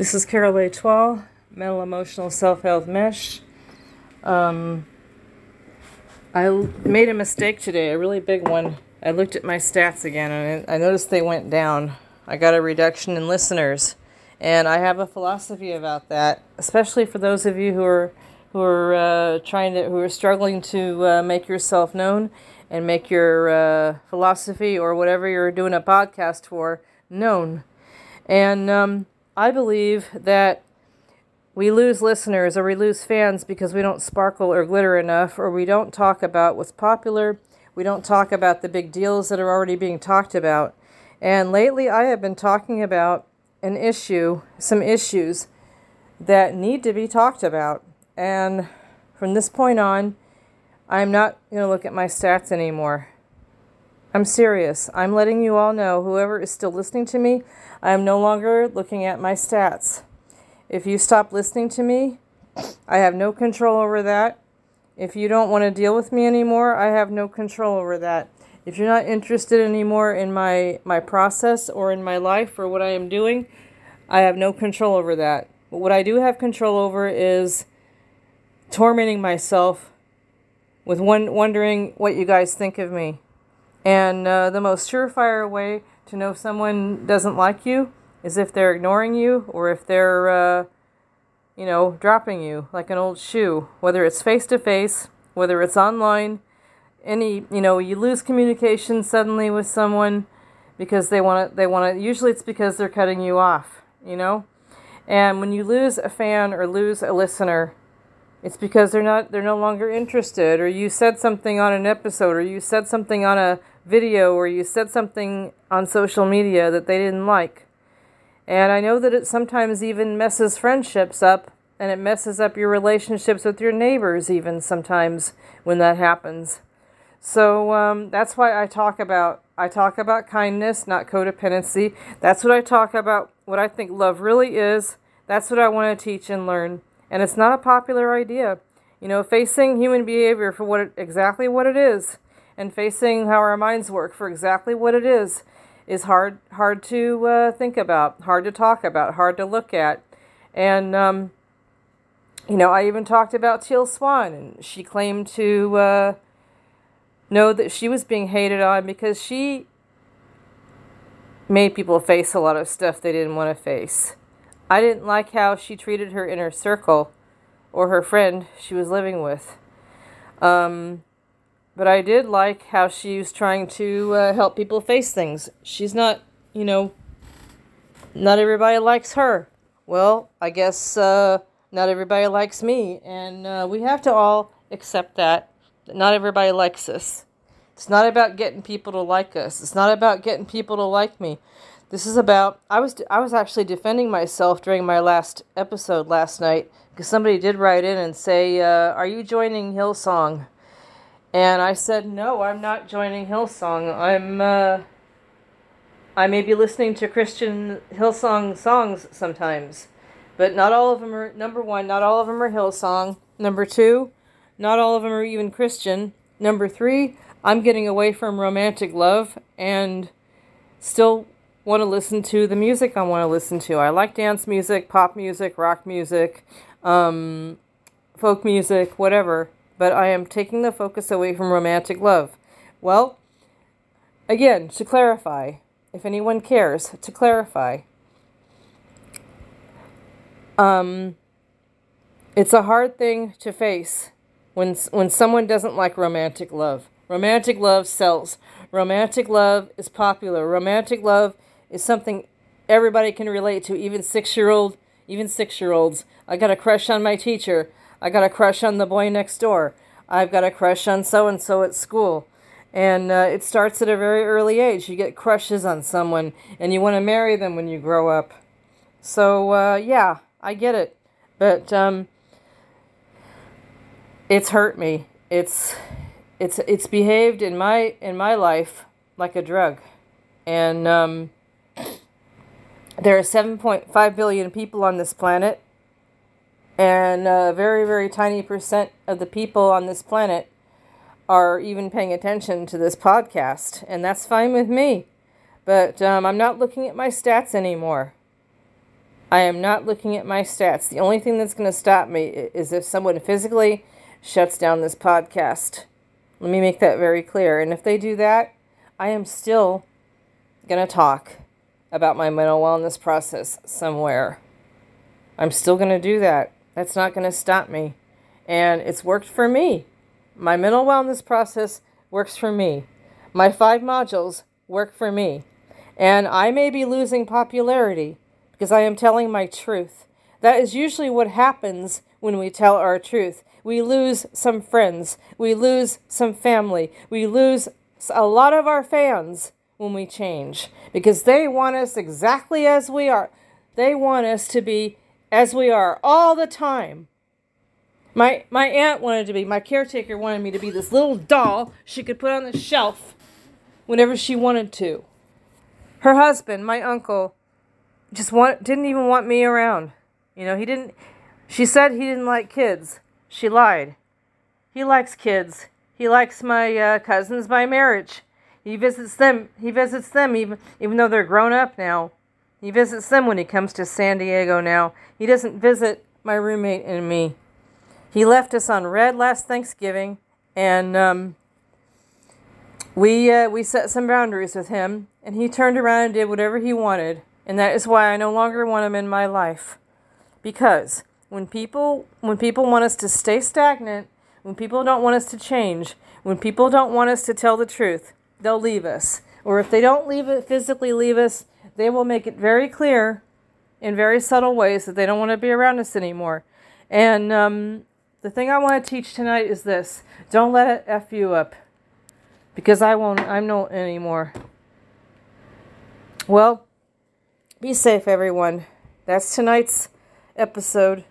This is Carol Etoile, Mental Emotional Self Health Mesh. Um, I made a mistake today, a really big one. I looked at my stats again and I noticed they went down. I got a reduction in listeners. And I have a philosophy about that, especially for those of you who are who are uh, trying to who are struggling to uh, make yourself known and make your uh, philosophy or whatever you're doing a podcast for known. And um, I believe that we lose listeners or we lose fans because we don't sparkle or glitter enough, or we don't talk about what's popular. We don't talk about the big deals that are already being talked about. And lately, I have been talking about an issue, some issues that need to be talked about. And from this point on, I'm not going to look at my stats anymore. I'm serious. I'm letting you all know, whoever is still listening to me, I am no longer looking at my stats. If you stop listening to me, I have no control over that. If you don't want to deal with me anymore, I have no control over that. If you're not interested anymore in my, my process or in my life or what I am doing, I have no control over that. But what I do have control over is tormenting myself with one, wondering what you guys think of me. And uh, the most surefire way to know if someone doesn't like you is if they're ignoring you or if they're, uh, you know, dropping you like an old shoe, whether it's face to face, whether it's online. Any, you know, you lose communication suddenly with someone because they want to, they want to, usually it's because they're cutting you off, you know? And when you lose a fan or lose a listener, it's because they're not they're no longer interested or you said something on an episode or you said something on a video or you said something on social media that they didn't like. And I know that it sometimes even messes friendships up and it messes up your relationships with your neighbors, even sometimes when that happens. So um, that's why I talk about I talk about kindness, not codependency. That's what I talk about. What I think love really is. That's what I want to teach and learn. And it's not a popular idea. You know, facing human behavior for what it, exactly what it is and facing how our minds work for exactly what it is is hard hard to uh, think about, hard to talk about, hard to look at. And um, you know, I even talked about Teal Swan, and she claimed to uh, know that she was being hated on because she made people face a lot of stuff they didn't want to face. I didn't like how she treated her inner circle or her friend she was living with. Um, but I did like how she was trying to uh, help people face things. She's not, you know, not everybody likes her. Well, I guess uh, not everybody likes me, and uh, we have to all accept that. That not everybody likes us. It's not about getting people to like us. It's not about getting people to like me. This is about I was I was actually defending myself during my last episode last night because somebody did write in and say, uh, "Are you joining Hillsong?" And I said, "No, I'm not joining Hillsong. I'm uh, I may be listening to Christian Hillsong songs sometimes, but not all of them are number one. Not all of them are Hillsong. Number two, not all of them are even Christian. Number three, I'm getting away from romantic love and still want to listen to the music I want to listen to. I like dance music, pop music, rock music, um, folk music, whatever, but I am taking the focus away from romantic love. Well, again, to clarify, if anyone cares, to clarify, um, it's a hard thing to face when when someone doesn't like romantic love. Romantic love sells. Romantic love is popular. Romantic love is something everybody can relate to, even six year old, even six year olds. I got a crush on my teacher. I got a crush on the boy next door. I've got a crush on so and so at school. And uh, it starts at a very early age. You get crushes on someone and you want to marry them when you grow up. So, uh, yeah, I get it. But um, it's hurt me. It's it's it's behaved in my in my life like a drug. And um, there are 7.5 billion people on this planet, and a very, very tiny percent of the people on this planet are even paying attention to this podcast, and that's fine with me. But um, I'm not looking at my stats anymore. I am not looking at my stats. The only thing that's going to stop me is if someone physically shuts down this podcast. Let me make that very clear. And if they do that, I am still going to talk about my mental wellness process somewhere. I'm still going to do that. That's not going to stop me. And it's worked for me. My mental wellness process works for me. My five modules work for me. And I may be losing popularity because I am telling my truth. That is usually what happens when we tell our truth. We lose some friends, we lose some family, we lose a lot of our fans when we change because they want us exactly as we are. They want us to be as we are all the time. My my aunt wanted to be, my caretaker wanted me to be this little doll she could put on the shelf whenever she wanted to. Her husband, my uncle, just want didn't even want me around. You know, he didn't she said he didn't like kids. She lied. He likes kids. He likes my uh, cousins by marriage. He visits them. He visits them even even though they're grown up now. He visits them when he comes to San Diego now. He doesn't visit my roommate and me. He left us on read last Thanksgiving, and um, we uh, we set some boundaries with him, and he turned around and did whatever he wanted, and that is why I no longer want him in my life, because when people when people want us to stay stagnant, when people don't want us to change, when people don't want us to tell the truth, they'll leave us. Or if they don't leave it physically leave us, they will make it very clear in very subtle ways that they don't want to be around us anymore. And um, the thing I want to teach tonight is this: don't let it f you up, because I won't. I'm not anymore. Well, be safe, everyone. That's tonight's episode.